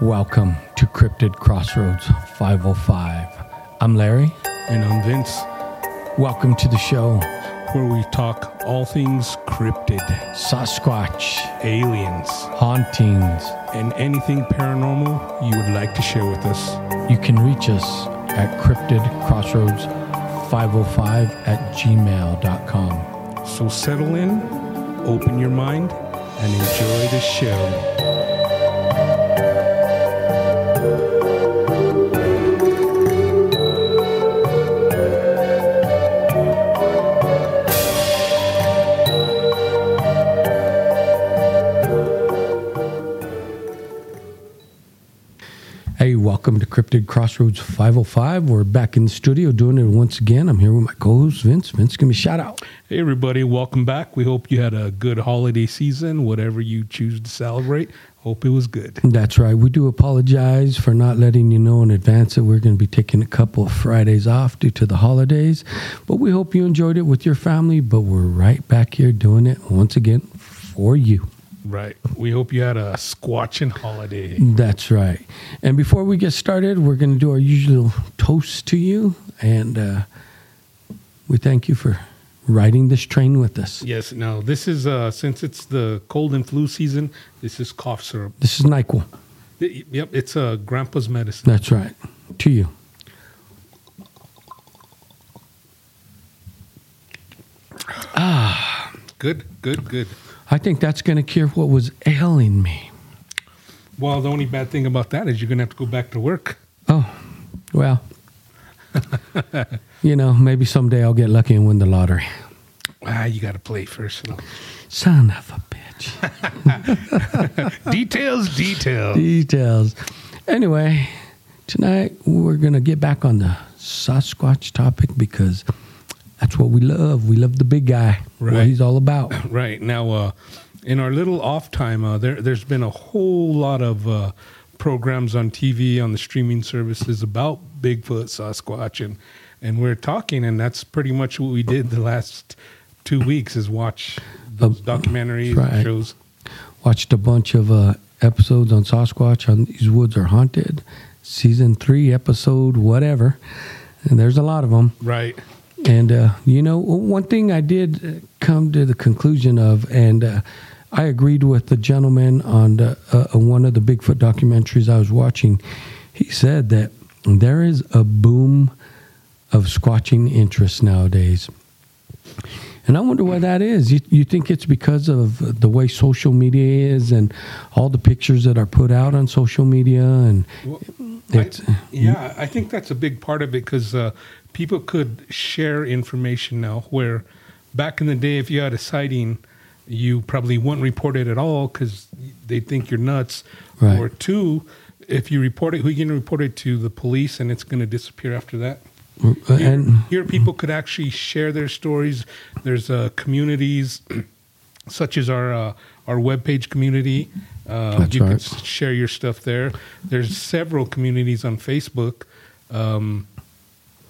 Welcome to Cryptid Crossroads 505. I'm Larry. And I'm Vince, Welcome to the show. where we talk all things cryptid, Sasquatch, aliens, hauntings. and anything paranormal you would like to share with us. You can reach us at Cryptid Crossroads 505 at gmail.com. So settle in, open your mind, and enjoy the show. Crossroads 505. We're back in the studio doing it once again. I'm here with my co host, Vince. Vince, give me a shout out. Hey, everybody, welcome back. We hope you had a good holiday season, whatever you choose to celebrate. Hope it was good. That's right. We do apologize for not letting you know in advance that we're going to be taking a couple of Fridays off due to the holidays. But we hope you enjoyed it with your family. But we're right back here doing it once again for you. Right. We hope you had a squatching holiday. That's right. And before we get started, we're going to do our usual toast to you. And uh, we thank you for riding this train with us. Yes, now this is, uh, since it's the cold and flu season, this is cough syrup. This is NyQuil. Yep, it's uh, grandpa's medicine. That's right. To you. Ah. Good, good, good. I think that's going to cure what was ailing me. Well, the only bad thing about that is you're going to have to go back to work. Oh, well. you know, maybe someday I'll get lucky and win the lottery. Ah, you got to play first. know. Son of a bitch. details, details. Details. Anyway, tonight we're going to get back on the Sasquatch topic because that's what we love. We love the big guy, what he's all about. Right now, uh, in our little off time, uh, there there's been a whole lot of uh, programs on TV on the streaming services about Bigfoot, Sasquatch, and and we're talking, and that's pretty much what we did the last two weeks is watch those documentaries, right. and shows. Watched a bunch of uh, episodes on Sasquatch on These Woods Are Haunted, season three, episode whatever. And there's a lot of them. Right. And uh, you know, one thing I did uh, come to the conclusion of, and uh, I agreed with the gentleman on the, uh, one of the Bigfoot documentaries I was watching. He said that there is a boom of squatching interest nowadays. And I wonder why that is. You, you think it's because of the way social media is and all the pictures that are put out on social media and Well, I, yeah, I think that's a big part of it because uh, people could share information now. Where back in the day, if you had a sighting, you probably wouldn't report it at all because they think you're nuts. Right. Or two, if you report it, who are you going to report it to the police, and it's going to disappear after that. Here, and here people could actually share their stories. There's uh, communities such as our uh, our webpage community. Uh, you right. can share your stuff there. There's several communities on Facebook. Um,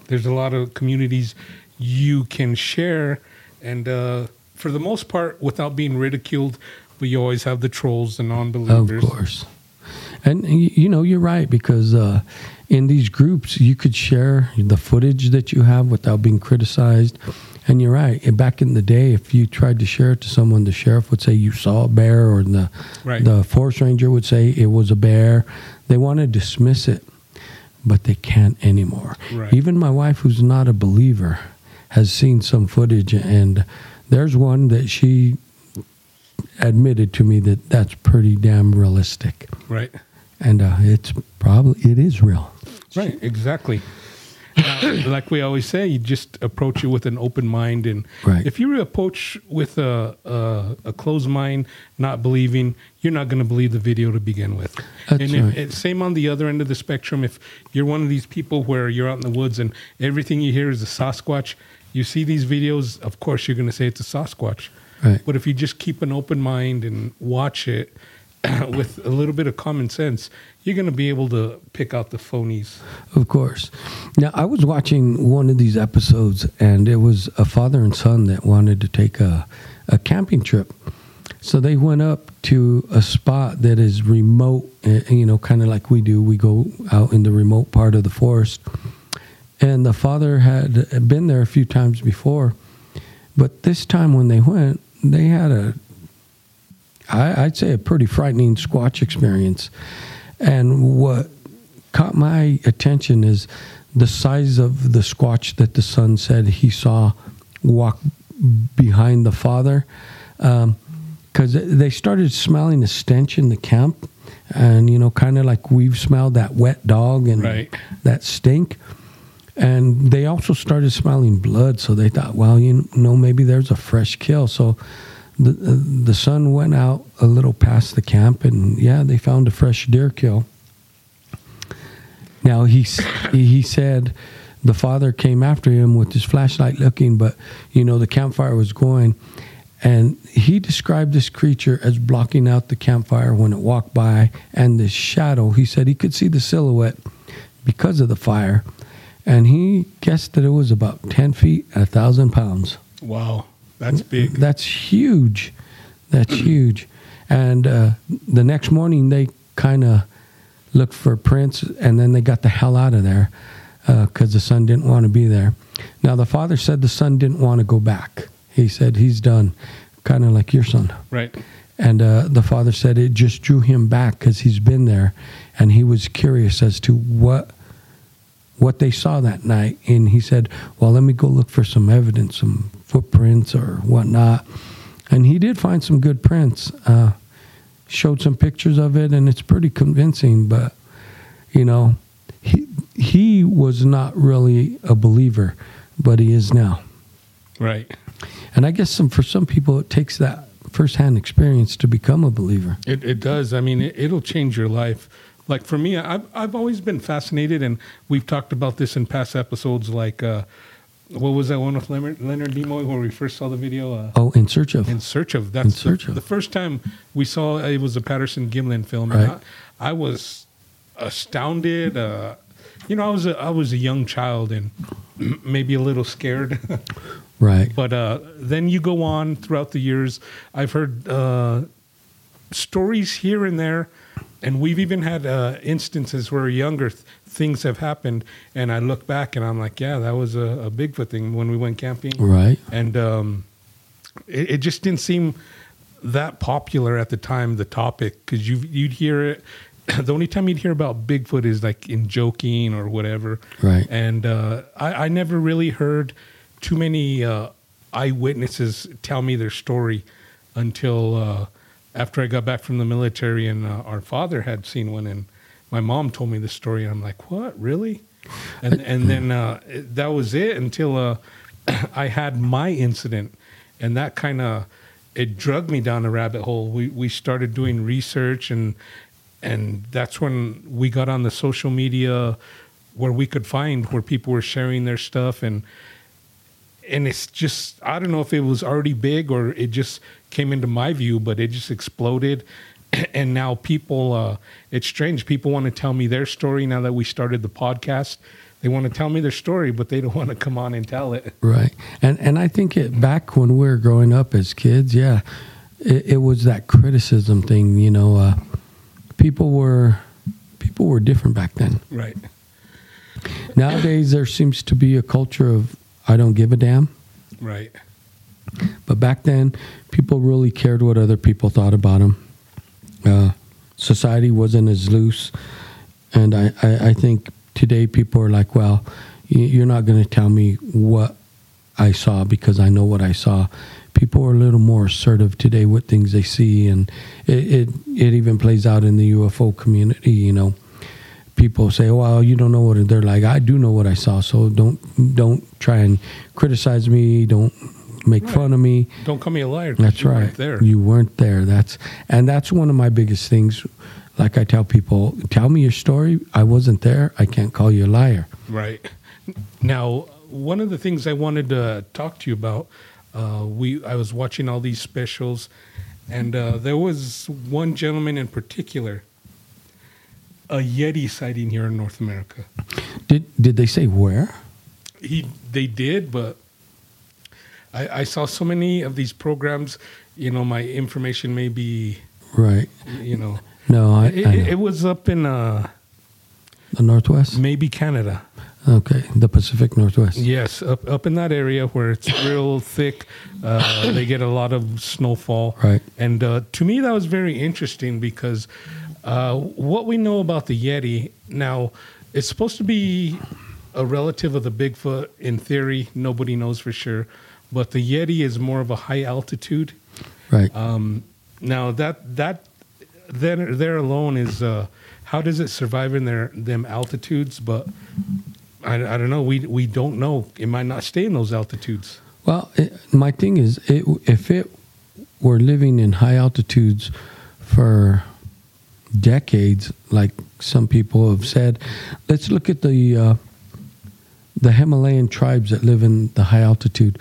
there's a lot of communities you can share, and uh, for the most part, without being ridiculed. But you always have the trolls and Of non-believers. Of course. And you know, you're right because uh, in these groups, you could share the footage that you have without being criticized. And you're right. Back in the day, if you tried to share it to someone, the sheriff would say you saw a bear, or the Right. the forest ranger would say it was a bear. They want to dismiss it, but they can't anymore. Right. Even my wife, who's not a believer, has seen some footage, and there's one that she admitted to me that that's pretty damn realistic Right. and uh, it's probably it is real Right, exactly. Now, uh, like we always say, you just approach it with an open mind, and Right. if you approach with a, a a closed mind, not believing, you're not going to believe the video to begin with. That's and right. it- same on the other end of the spectrum. If you're one of these people where you're out in the woods and everything you hear is a Sasquatch, you see these videos, of course you're going to say it's a Sasquatch. Right. But if you just keep an open mind and watch it with a little bit of common sense, you're going to be able to pick out the phonies. of course now i was watching one of these episodes and it was a father and son that wanted to take a, a camping trip So they went up to a spot that is remote, eh, you know, kind of like we do. We go out in the remote part of the forest. And the father had been there a few times before. But this time when they went, they had a, I, I'd say, a pretty frightening Squatch experience. And what caught my attention is the size of the Squatch that the son said he saw walk behind the father. Um, because they started smelling a stench in the camp. And, you know, kind of like we've smelled that wet dog and Right. that stink. And they also started smelling blood. So they thought, well, you know, maybe there's a fresh kill. So the, uh, the son went out a little past the camp and, yeah, they found a fresh deer kill. Now he he said the father came after him with his flashlight looking, but you know the campfire was going, and he described this creature as blocking out the campfire when it walked by, and the shadow. He said he could see the silhouette because of the fire, and he guessed that it was about ten feet, a thousand pounds. Wow, that's big. That's huge. That's huge. And uh, the next morning, they kind of looked for prints, and then they got the hell out of there because the son didn't want to be there. Now, the father said the son didn't want to go back. He said he's done, kind of like your son. Right. And uh, the father said it just drew him back because he's been there, and he was curious as to what what they saw that night. And he said, "Well, let me go look for some evidence, some footprints or whatnot." And he did find some good prints. Uh, showed some pictures of it, and it's pretty convincing. But you know, he he was not really a believer, but he is now. Right. And I guess some for some people, it takes that firsthand experience to become a believer. It, it does. I mean, it, it'll change your life. Like for me, I've I've always been fascinated, and we've talked about this in past episodes. Like, uh, what was that one with Leonard, Leonard Nimoy where we first saw the video? Uh, Oh, in search of. in search of. That's In Search the, of. the first time we saw it was a Patterson Gimlin film, Right. and I, I was astounded. Uh, you know, I was a, I was a young child and maybe a little scared. Right. But uh, then you go on throughout the years. I've heard uh, stories here and there, and we've even had uh, instances where younger th- things have happened. And I look back and I'm like, yeah, that was a, a Bigfoot thing when we went camping. Right. And um, it, it just didn't seem that popular at the time, the topic, because you you'd hear it. The only time you'd hear about Bigfoot is like in joking or whatever. Right. And uh, I, I never really heard too many uh, eyewitnesses tell me their story until uh, after I got back from the military and uh, our father had seen one and my mom told me the story and I'm like, what, really? And, and then uh, that was it until uh, I had my incident and that kind of it drug me down a rabbit hole. We we started doing research and and that's when we got on the social media where we could find where people were sharing their stuff and and it's just I don't know if it was already big or it just came into my view, but it just exploded. And now people, uh, it's strange. People want to tell me their story now that we started the podcast. They want to tell me their story, but they don't want to come on and tell it. Right. And and I think it back when we were growing up as kids, yeah, it, it was that criticism thing. You know, uh, people were people were different back then. Right. Nowadays, there seems to be a culture of I don't give a damn. Right. But back then, people really cared what other people thought about them. Uh, society wasn't as loose, and I, I, I think today people are like, "Well, you're not going to tell me what I saw because I know what I saw." People are a little more assertive today with things they see, and it it, it even plays out in the UFO community. You know, people say, "Well, you don't know what," they're like, "I do know what I saw." So don't don't try and criticize me. Don't make Right. fun of me. Don't call me a liar. That's you right. weren't There. You weren't there. That's and that's one of my biggest things. Like I tell people, tell me your story. I wasn't there. I can't call you a liar. Right. Now, one of the things I wanted to talk to you about, uh, we I was watching all these specials, and uh, there was one gentleman in particular, a Yeti sighting here in North America. Did did they say where? He they did, but I, I saw so many of these programs. You know, my information may be, Right. you know, No, I, it, I know. it was up in uh, the Northwest. maybe Canada. Okay, the Pacific Northwest. Yes, up up in that area where it's real thick. Uh, they get a lot of snowfall. Right. And uh, to me, that was very interesting because uh, what we know about the Yeti now, it's supposed to be a relative of the Bigfoot. In theory, nobody knows for sure, but the Yeti is more of a high altitude. Right. Um, now that that there there alone is uh, how does it survive in their them altitudes? But I, I don't know. We we don't know. It might not stay in those altitudes. Well, it, my thing is, it, if it were living in high altitudes for decades, like some people have said, let's look at the uh, the Himalayan tribes that live in the high altitude.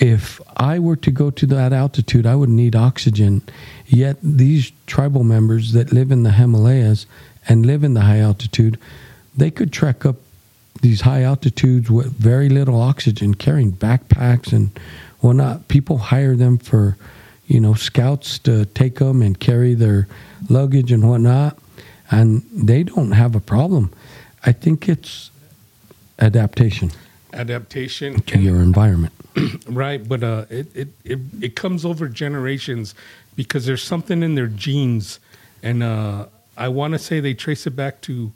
If I were to go to that altitude, I would need oxygen. Yet these tribal members that live in the Himalayas and live in the high altitude, they could trek up these high altitudes with very little oxygen, carrying backpacks and whatnot. People hire them for, you know, scouts to take them and carry their luggage and whatnot, and they don't have a problem. I think it's adaptation Adaptation to your environment. Right, but uh, it, it, it, it comes over generations because there's something in their genes. And uh, I want to say they trace it back to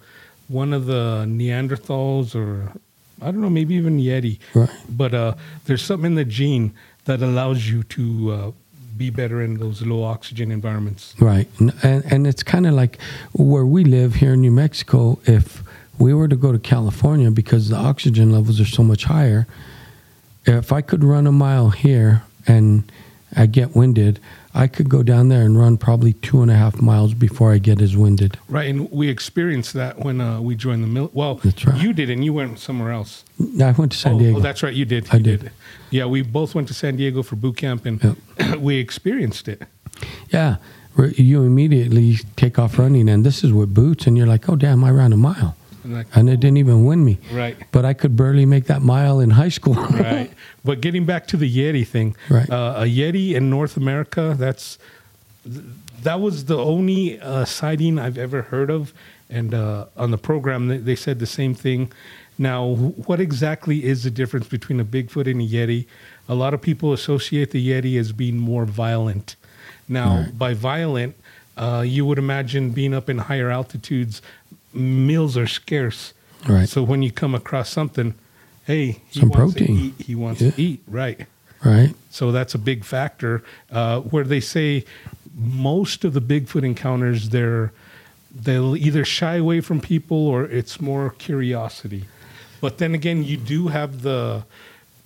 one of the Neanderthals or I don't know, maybe even Yeti. Right. But uh, there's something in the gene that allows you to uh, be better in those low oxygen environments. Right, and and, and it's kind of like where we live here in New Mexico. If we were to go to California, because the oxygen levels are so much higher, if I could run a mile here and I get winded, I could go down there and run probably two and a half miles before I get as winded. Right, and we experienced that when uh, we joined the mil. Well, That's right. you did, and You went somewhere else. I went to San oh, Diego. Oh, that's right. You did. I You did. Yeah, we both went to San Diego for boot camp, and we experienced it. yeah, you immediately take off running, and this is with boots, and you're like, oh damn, I ran a mile, like, and it didn't even win me. right, But I could barely make that mile in high school. right. But getting back to the Yeti thing, Right. Uh, a Yeti in North America. That's that was the only uh, sighting I've ever heard of, and uh, on the program they, they said the same thing. Now, what exactly is the difference between a Bigfoot and a Yeti? A lot of people associate the Yeti as being more violent. Now, by violent, uh, you would imagine being up in higher altitudes, meals are scarce. Right. So when you come across something, hey, he Some wants protein. To eat, he wants Yeah. to eat, right? right. So that's a big factor. Uh, where they say most of the Bigfoot encounters, they're they'll either shy away from people or it's more curiosity. But then again, you do have the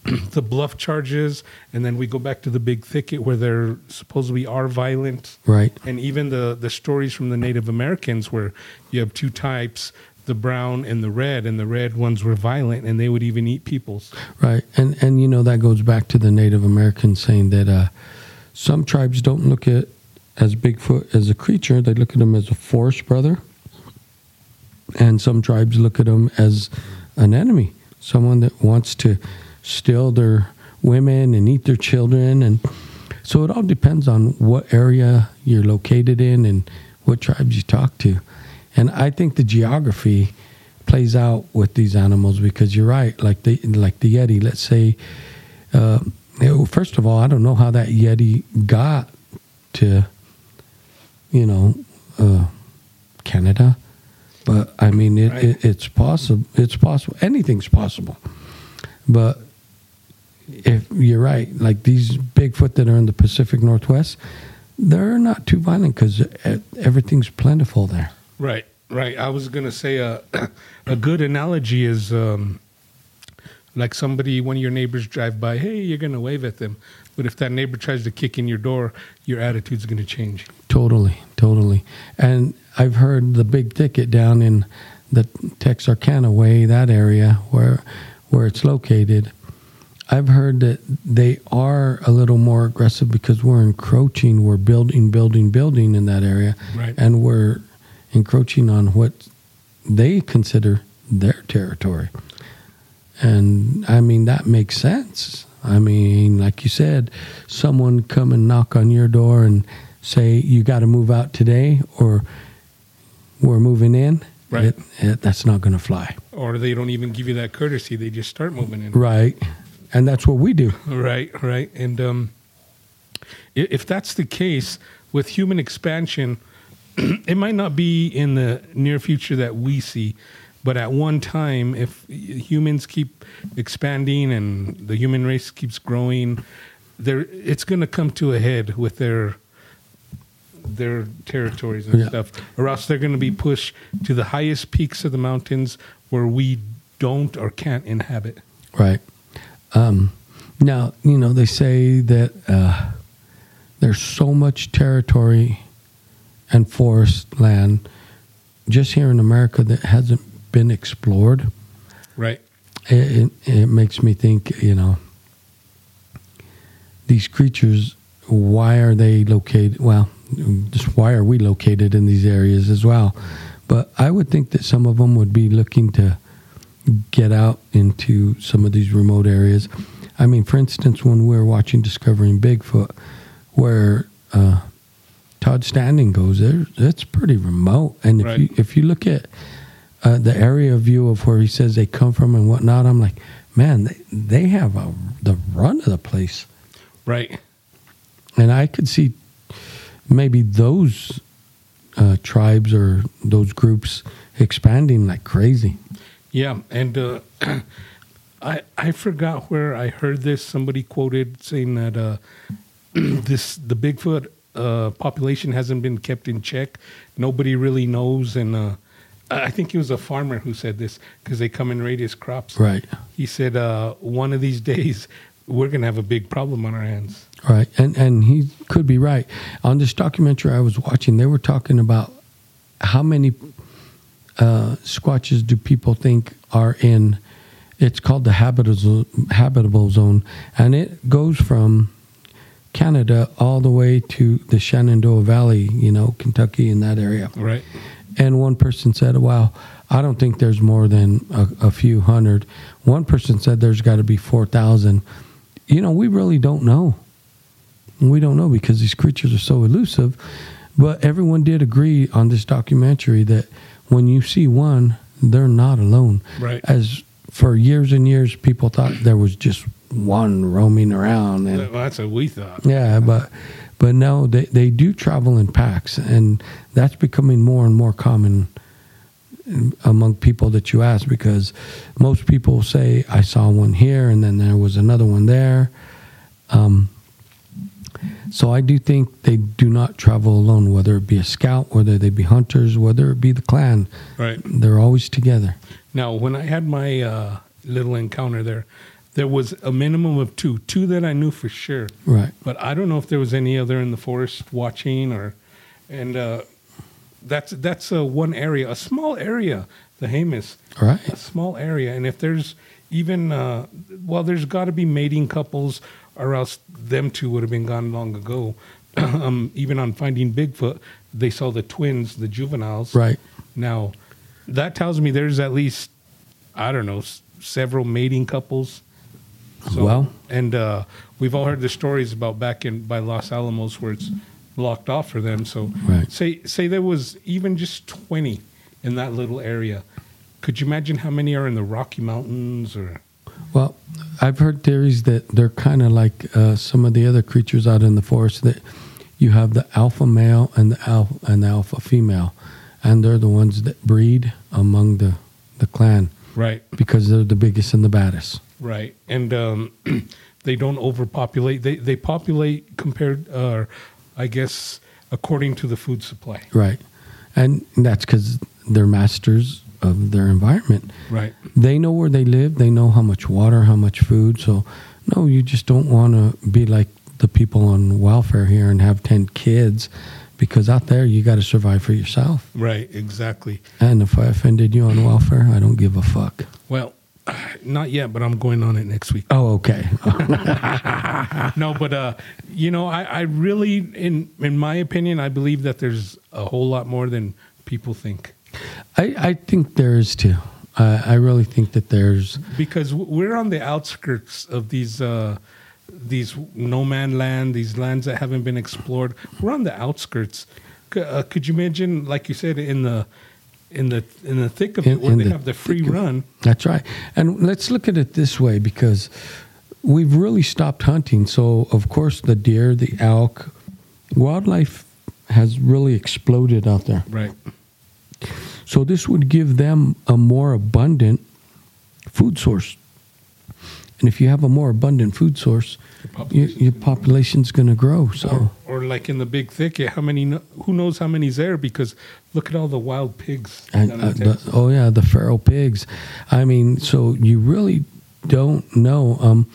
the bluff charges, and then we go back to the big thicket where they're supposedly are violent, Right. and even the the stories from the Native Americans where you have two types. The brown and the red, and the red ones were violent, and they would even eat people's. Right, and and you know that goes back to the Native Americans saying that uh, some tribes don't look at as Bigfoot as a creature; they look at him as a forest brother, and some tribes look at him as an enemy, someone that wants to steal their women and eat their children, and so it all depends on what area you're located in and what tribes you talk to, and I think the geography plays out with these animals because you're right. Like the like the Yeti. Let's say, uh, first of all, I don't know how that Yeti got to, you know, uh, Canada, but I mean, it, Right. it, it's possible. It's possible. Anything's possible, but if you're right, like these Bigfoot that are in the Pacific Northwest, they're not too violent because everything's plentiful there. Right, right. I was gonna say a a good analogy is um, like somebody, one of your neighbors drive by. Hey, you're gonna wave at them, but if that neighbor tries to kick in your door, your attitude's gonna change. Totally, totally. And I've heard the big thicket down in the Texarkana way, that area where where it's located. I've heard that they are a little more aggressive because we're encroaching, we're building, building, building in that area, Right. and we're encroaching on what they consider their territory. And I mean that makes sense. I mean, like you said, someone come and knock on your door and say you got to move out today, or we're moving in. Right. It, it, that's not going to fly. Or they don't even give you that courtesy; they just start moving in. Right. And that's what we do. Right, right. And um, if that's the case with human expansion, it might not be in the near future that we see, but at one time, if humans keep expanding and the human race keeps growing, there it's going to come to a head with their their territories and Yeah. stuff, or else they're going to be pushed to the highest peaks of the mountains where we don't or can't inhabit. Right. Um, now, you know, they say that uh, there's so much territory and forest land just here in America that hasn't been explored. Right. It, it, it makes me think, you know, these creatures, why are they located? Well, just why are we located in these areas as well? But I would think that some of them would be looking to get out into some of these remote areas. I mean, for instance, when we were watching Discovering Bigfoot, where uh, Todd Standing goes, there, it's pretty remote. And if Right. you if you look at uh, the area view of where he says they come from and whatnot, I'm like, man, they, they have a, the run of the place, Right. and I could see maybe those uh, tribes or those groups expanding like crazy. Yeah, and uh, I I forgot where I heard this. Somebody quoted saying that uh, this the Bigfoot uh, population hasn't been kept in check. Nobody really knows, and uh, I think it was a farmer who said this because they come and raid his crops. Right. He said, uh, "One of these days, we're gonna have a big problem on our hands." Right, and and he could be right. On this documentary I was watching, they were talking about how many uh, squatches do people think are in. It's called the habitable habitable zone, and it goes from Canada all the way to the Shenandoah Valley. You know, Kentucky in that area. Right. And one person said, "Well, I don't think there's more than a, a few hundred. One person said there's got to be four thousand. You know, we really don't know. We don't know because these creatures are so elusive. But everyone did agree on this documentary that when you see one, they're not alone. Right. As for years and years, people thought there was just one roaming around, and Well, that's what we thought. yeah, but but no, they they do travel in packs, and that's becoming more and more common among people that you ask because most people say I saw one here, and then there was another one there. Um, so I do think they do not travel alone, whether it be a scout, whether they be hunters, whether it be the clan. Right. They're always together. Now, when I had my uh, little encounter there, there was a minimum of two, two that I knew for sure. Right. But I don't know if there was any other in the forest watching or, and uh, that's that's uh, one area, a small area, the Jemez, Right. a small area. And if there's even, uh, well, there's got to be mating couples, or else them two would have been gone long ago. um, even on Finding Bigfoot, they saw the twins, the juveniles. Right. Now, that tells me there's at least, I don't know, s- several mating couples. Well. and uh, we've all heard the stories about back in by Los Alamos where it's locked off for them. So, Right. say say there was even just twenty in that little area. Could you imagine how many are in the Rocky Mountains or? Well, I've heard theories that they're kind of like uh, some of the other creatures out in the forest that you have the alpha male and the alpha and the alpha female, and they're the ones that breed among the the clan Right, because they're the biggest and the baddest. right, and um, they don't overpopulate. They they populate compared, uh, I guess, according to the food supply. Right, and that's because they're masters of their environment. Right, They know where they live. They know how much water, how much food. So, no, you just don't want to be like the people on welfare here and have 10 kids because out there you got to survive for yourself. right, exactly. And if I offended you on welfare, I don't give a fuck. Well, not yet, but I'm going on it next week. Oh, okay. no, but uh, you know, I, I really, in in my opinion, I believe that there's a whole lot more than people think. I, I think there is too. I, I really think that there's because we're on the outskirts of these uh, these no man land, these lands that haven't been explored. We're on the outskirts. C- uh, could you imagine, like you said, in the in the in the thick of In- it, where they the have the free of- run? That's right. And let's look at it this way because we've really stopped hunting. So, of course, the deer, the elk, wildlife has really exploded out there. Right. So, this would give them a more abundant food source. And if you have a more abundant food source, your, your population's going to grow. So, Or, or like in the big thicket, how many? Who knows how many's there? Because look at all the wild pigs. And, uh, the, oh yeah, the feral pigs. I mean, so you really don't know. Um,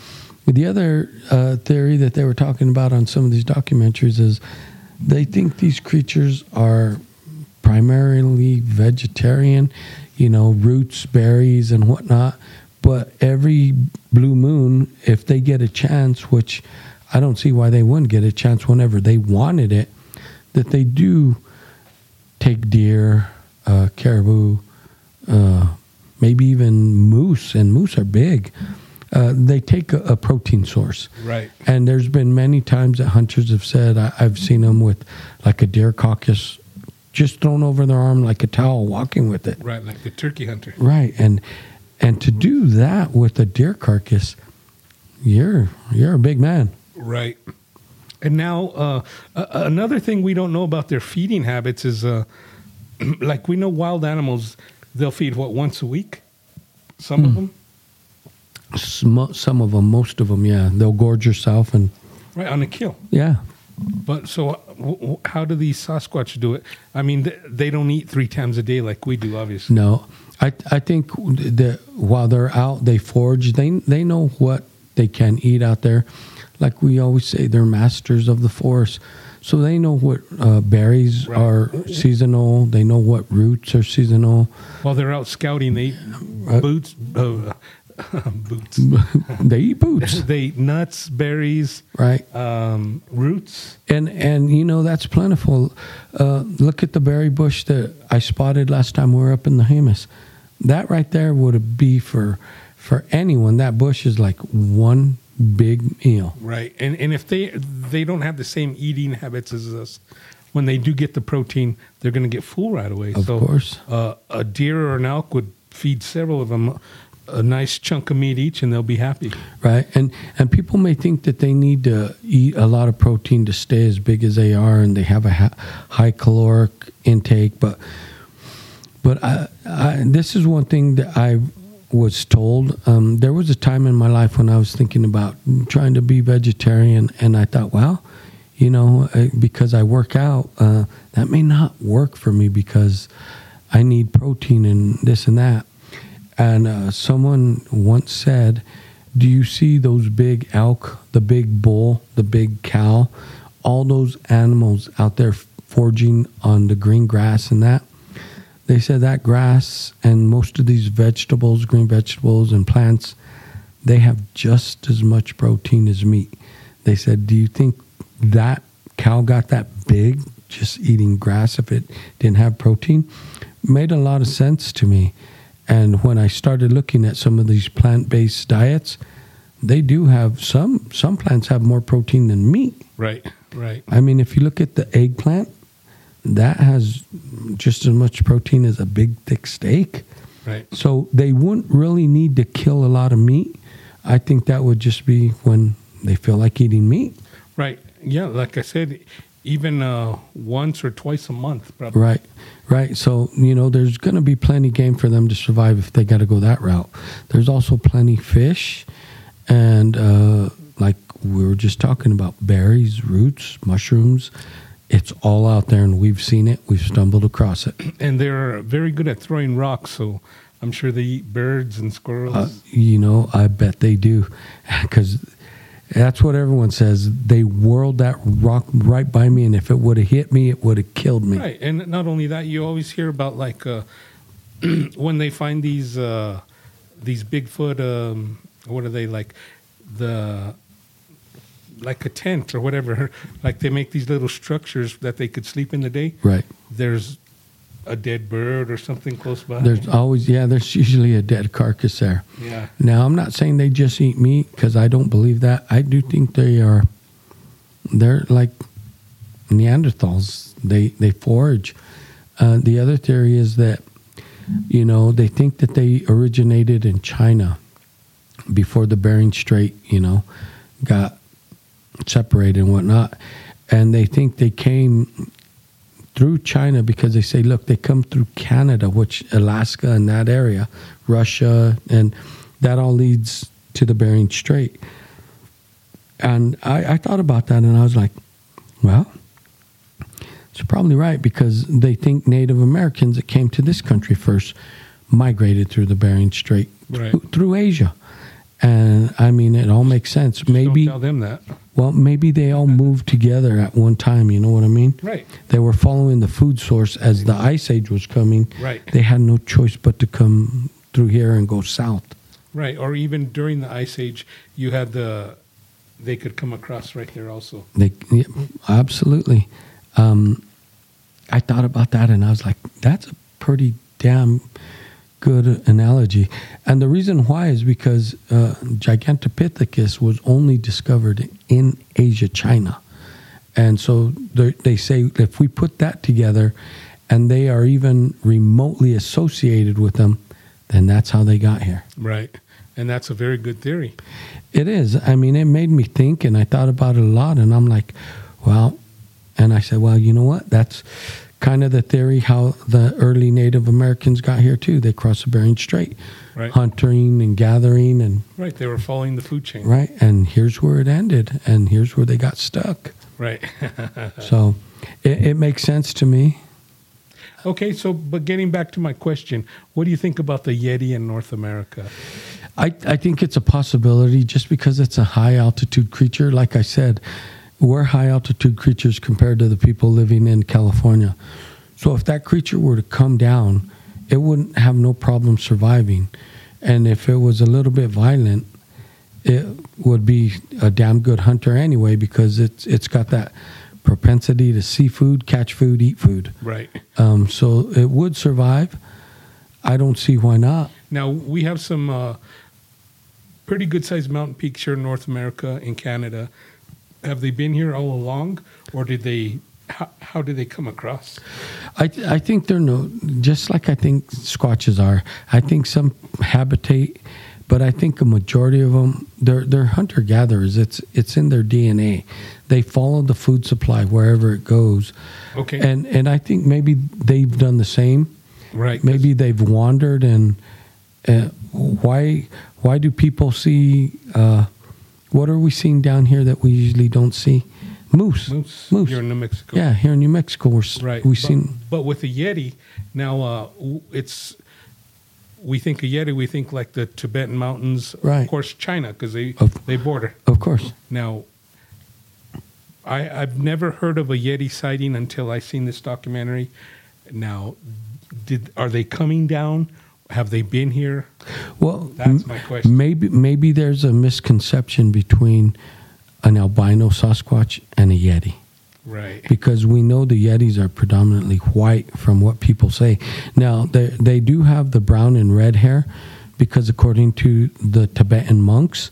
the other uh, theory that they were talking about on some of these documentaries is they think these creatures are primarily vegetarian, you know, roots, berries, and whatnot. But every blue moon, if they get a chance, which I don't see why they wouldn't get a chance whenever they wanted it, that they do take deer, uh, caribou, uh, maybe even moose, and moose are big. Uh, they take a, a protein source. Right. And there's been many times that hunters have said, I, I've seen them with like a deer carcass just thrown over their arm like a towel, walking with it. Right, like the turkey hunter. Right. And and to do that with a deer carcass, you're you're a big man. Right. And now, uh, another thing we don't know about their feeding habits is, uh, like we know wild animals, they'll feed what once a week. Some of them, Some, some of them, most of them, yeah, they'll gorge yourself and right on a kill. yeah, But so, uh, w- w- how do these Sasquatch do it? I mean, th- they don't eat three times a day like we do, obviously. No, I I think that while they're out, they forage. They they know what they can eat out there. Like we always say, they're masters of the forest, so they know what uh, berries Right. are seasonal. They know what roots are seasonal. While they're out scouting, they eat Uh, boots, uh, boots. they eat boots, they eat nuts, berries, right? um, roots. And and you know that's plentiful. Uh, look at the berry bush that I spotted last time we were up in the Jemez. That right there would be for for anyone. That bush is like one big meal. Right, and and if they they don't have the same eating habits as us, when they do get the protein, they're going to get full right away. Of so, course. uh, a deer or an elk would feed several of them a nice chunk of meat each, and they'll be happy. right? And and people may think that they need to eat a lot of protein to stay as big as they are, and they have a ha- high caloric intake. But but I, I, this is one thing that I was told. Um, there was a time in my life when I was thinking about trying to be vegetarian, and I thought, well, you know, because I work out, uh, that may not work for me because I need protein and this and that. And uh, someone once said, Do you see those big elk, the big bull, the big cow, all those animals out there foraging on the green grass and that? They said that grass and most of these vegetables, green vegetables and plants, they have just as much protein as meat. They said, Do you think that cow got that big just eating grass if it didn't have protein? Made a lot of sense to me. And when I started looking at some of these plant based diets, they do have some some plants have more protein than meat. Right, right. I mean, if you look at the eggplant, that has just as much protein as a big thick steak. Right. So they wouldn't really need to kill a lot of meat. I think that would just be when they feel like eating meat. Right. Yeah, like I said, even uh, once or twice a month, probably. Right, right. So, you know, there's going to be plenty game for them to survive if they got to go that route. There's also plenty fish and, uh, like we were just talking about, berries, roots, mushrooms. It's all out there and we've seen it. We've stumbled across it. And they're very good at throwing rocks, so I'm sure they eat birds and squirrels. Uh, you know, I bet they do because that's what everyone says. They whirled that rock right by me, and if it would have hit me, it would have killed me. Right, and not only that, you always hear about like uh, when they find these uh, these Bigfoot. Um, what are they like? The like a tent or whatever. Like they make these little structures that they could sleep in the day. Right. There's a dead bird or something close by. There's always yeah. There's usually a dead carcass there. yeah. Now I'm not saying they just eat meat because I don't believe that. I do think they are. They're like Neanderthals. They they forage. Uh, the other theory is that you know they think that they originated in China before the Bering Strait. You know, got separated and whatnot, and they think they came through China because they say, look, they come through Canada, which Alaska and that area, Russia, and that all leads to the Bering Strait. And I, I thought about that and I was like, well, it's probably right because they think Native Americans that came to this country first migrated through the Bering Strait Right. through, through Asia. And I mean, it all makes sense. Maybe, Don't tell them that. well, maybe they all moved together at one time. You know what I mean? Right. They were following the food source as the ice age was coming. Right. They had no choice but to come through here and go south. Right. Or even during the ice age, you had the they could come across right there also. They yeah, absolutely. Um, I thought about that and I was like, that's a pretty damn good analogy. And the reason why is because uh, Gigantopithecus was only discovered in Asia, China. And so they they say if we put that together and they are even remotely associated with them, then that's how they got here. Right. And that's a very good theory. It is. I mean, it made me think, and I thought about it a lot. And I'm like, well, and I said, well, you know what? That's kind of the theory how the early Native Americans got here too. They crossed the Bering Strait, Right. hunting and gathering, and Right. They were following the food chain. right. And here's where it ended, and here's where they got stuck. Right. So it, it makes sense to me. okay. So, but getting back to my question, what do you think about the Yeti in North America? I, I think it's a possibility just because it's a high altitude creature. Like I said, we're high altitude creatures compared to the people living in California. So if that creature were to come down, it wouldn't have no problem surviving. And if it was a little bit violent, it would be a damn good hunter anyway because it's it's got that propensity to see food, catch food, eat food. Right. Um, so it would survive. I don't see why not. Now we have some uh, pretty good sized mountain peaks here in North America and Canada. Have they been here all along, or did they? How, how did they come across? I, I think they're no just like I think squatches are. I think some habitate, but I think a majority of them they're they're hunter gatherers. It's it's in their DNA. They follow the food supply wherever it goes, Okay. and and I think maybe they've done the same. Right. Maybe they've wandered and uh, why why do people see uh, what are we seeing down here that we usually don't see? Moose. moose. Moose. Here in New Mexico. Yeah, here in New Mexico, we're, Right. we've but, seen But with the Yeti, now uh, it's we think of Yeti, we think like the Tibetan mountains, Right. of course, China because they Of- they border. Of course. Now, I I've never heard of a Yeti sighting until I seen this documentary. Now, did are they coming down? Have they been here? Well, That's my question. Maybe maybe there's a misconception between an albino Sasquatch and a Yeti Right. because we know the Yetis are predominantly white from what people say. Now they they do have the brown and red hair because according to the Tibetan monks,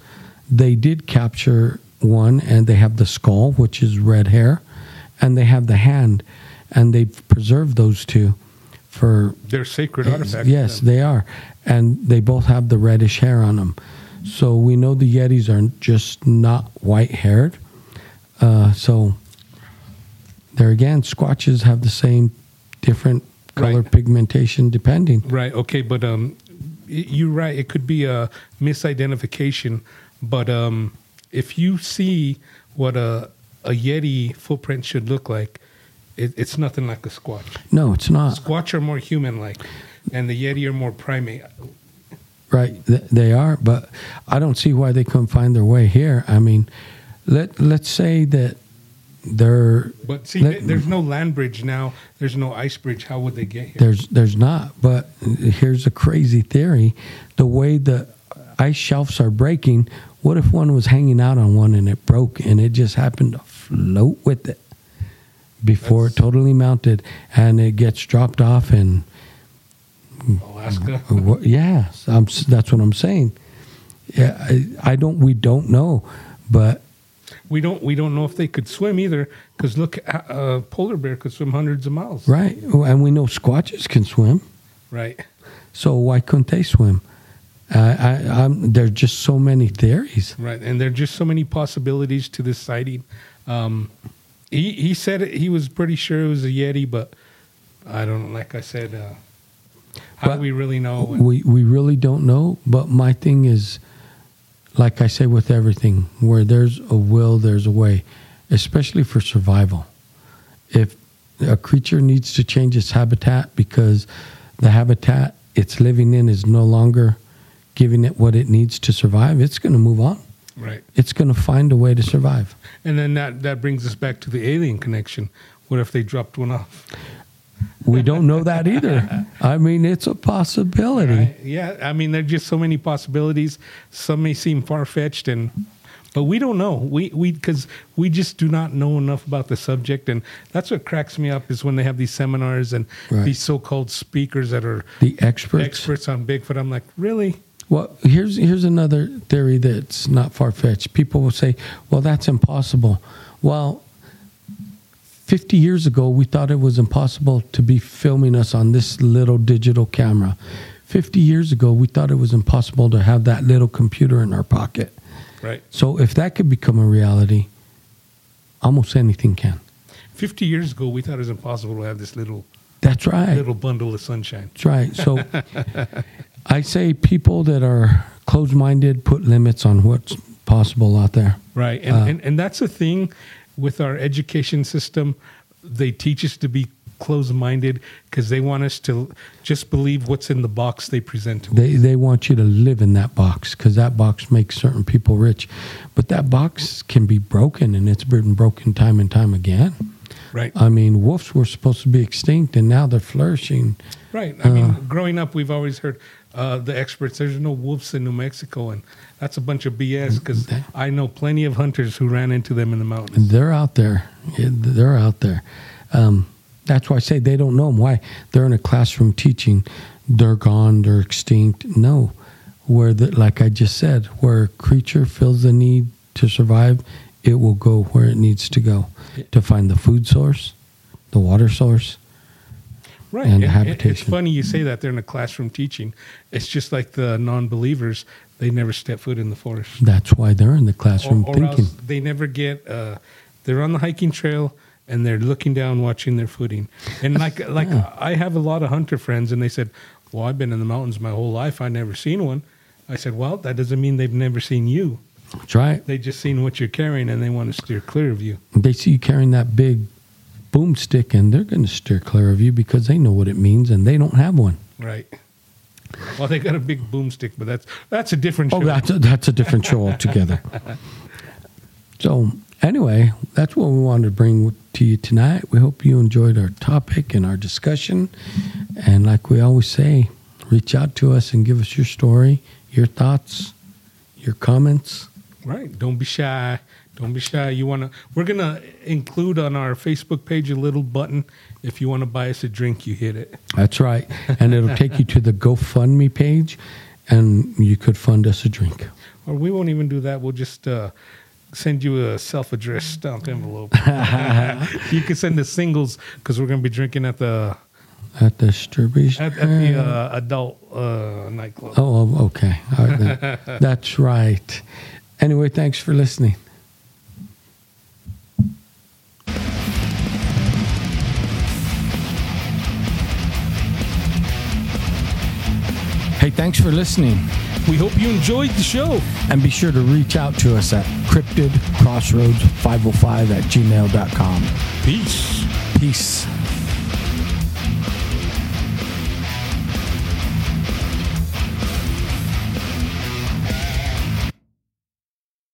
they did capture one and they have the skull which is red hair and they have the hand and they've preserved those two for They're sacred artifacts. Yes, they are, and they both have the reddish hair on them. So we know the Yetis are just not white haired. Uh, so there again, Squatches have the same different color Right. pigmentation depending. Right. Okay. But um, you're right. It could be a misidentification. But um, if you see what a a Yeti footprint should look like, it, it's nothing like a Squatch. No, it's not Squatch are more human-like, and the Yeti are more primate. right. Th- They are, but I don't see why they couldn't find their way here. I mean, let let's say that they're But see, Let- there's no land bridge now. There's no ice bridge. How would they get here? There's there's not, but here's a crazy theory: the way the ice shelves are breaking. What if one was hanging out on one and it broke and it just happened to float with it? Before That's- it totally mounted, and it gets dropped off in Alaska. Yeah, I'm, that's what I'm saying. Yeah, I, I don't. We don't know, but We don't we don't know if they could swim either because look, a a polar bear could swim hundreds of miles. right, and we know squatches can swim. Right. So why couldn't they swim? I'm, there's just so many theories. Right, and there are just so many possibilities to this sighting. Um, he he said it, he was pretty sure it was a yeti, but I don't. Know like I said, uh, how But do we really know? We we really don't know. But my thing is, like I say with everything, where there's a will, there's a way, especially for survival. If a creature needs to change its habitat because the habitat it's living in is no longer giving it what it needs to survive, it's going to move on. Right, It's going to find a way to survive. and then that that brings us back to the alien connection. What if they dropped one off? We don't know that either. I mean, it's a possibility. Right? Yeah, I mean, there's just so many possibilities. Some may seem far fetched, and but we don't know. We we because we just do not know enough about the subject, and that's what cracks me up is when they have these seminars and Right. these so-called speakers that are The experts. experts on Bigfoot. I'm like, really? Well, here's here's another theory that's not far fetched. People will say, "Well, that's impossible." Well, 50 years ago, we thought it was impossible to be filming us on this little digital camera. 50 years ago, we thought it was impossible to have that little computer in our pocket. Right. So, if that could become a reality, almost anything can. 50 years ago, we thought it was impossible to have this little That's right. little bundle of sunshine. That's right. So I say people that are closed minded put limits on what's possible out there. Right. And, Uh, and, and that's the thing with our education system. They teach us to be closed minded because they want us to just believe what's in the box they present to us. They they want you to live in that box because that box makes certain people rich, but that box can be broken and it's been broken time and time again. Right. I mean, wolves were supposed to be extinct and now they're flourishing. Right. I mean, Uh. growing up, we've always heard uh, the experts. There's no wolves in New Mexico, and that's a bunch of BS. Because I know plenty of hunters who ran into them in the mountains. They're out there. Yeah, They're out there. Um, that's why I say they don't know them. Why? They're in a classroom teaching. They're gone. They're extinct. No, where the, like I just said, where a creature feels the need to survive, it will go where it needs to go to find the food source, the water source. Right. And it- it- It's funny you say that they're in a classroom teaching. It's just like the non-believers; they never step foot in the forest, That's why they're in the classroom or, or thinking. they never get. Uh, they're on the hiking trail and they're looking down, watching their footing. And like like I have a lot of hunter friends, and they said, "Well, I've been in the mountains my whole life. I've never seen one." I said, "Well, that doesn't mean they've never seen you. That's right. They just seen what you're carrying, and they want to steer clear of you." They see you carrying that big boomstick, and they're going to steer clear of you because they know what it means, and they don't have one. Right. Well, they got a big boomstick, but that's that's a different oh, show. Oh, that's a, that's a different show altogether. So, anyway, that's what we wanted to bring to you tonight. We hope you enjoyed our topic and our discussion. And like we always say, reach out to us and give us your story, your thoughts, your comments. Right. Don't be shy. Don't be shy. You want to? We're gonna include on our Facebook page a little button. If you want to buy us a drink, you hit it. That's right. And it'll take you to the GoFundMe page, and you could fund us a drink. Or we won't even do that. We'll just uh, send you a self-addressed stamp envelope. you can send us singles because we're gonna be drinking at the At the Sturby at, at the uh, adult uh, nightclub. Oh, oh, okay. All right. That's right. Anyway, thanks for listening. Hey, thanks for listening. We hope you enjoyed the show. And be sure to reach out to us at cryptidcrossroads505 at gmail.com. Peace. Peace.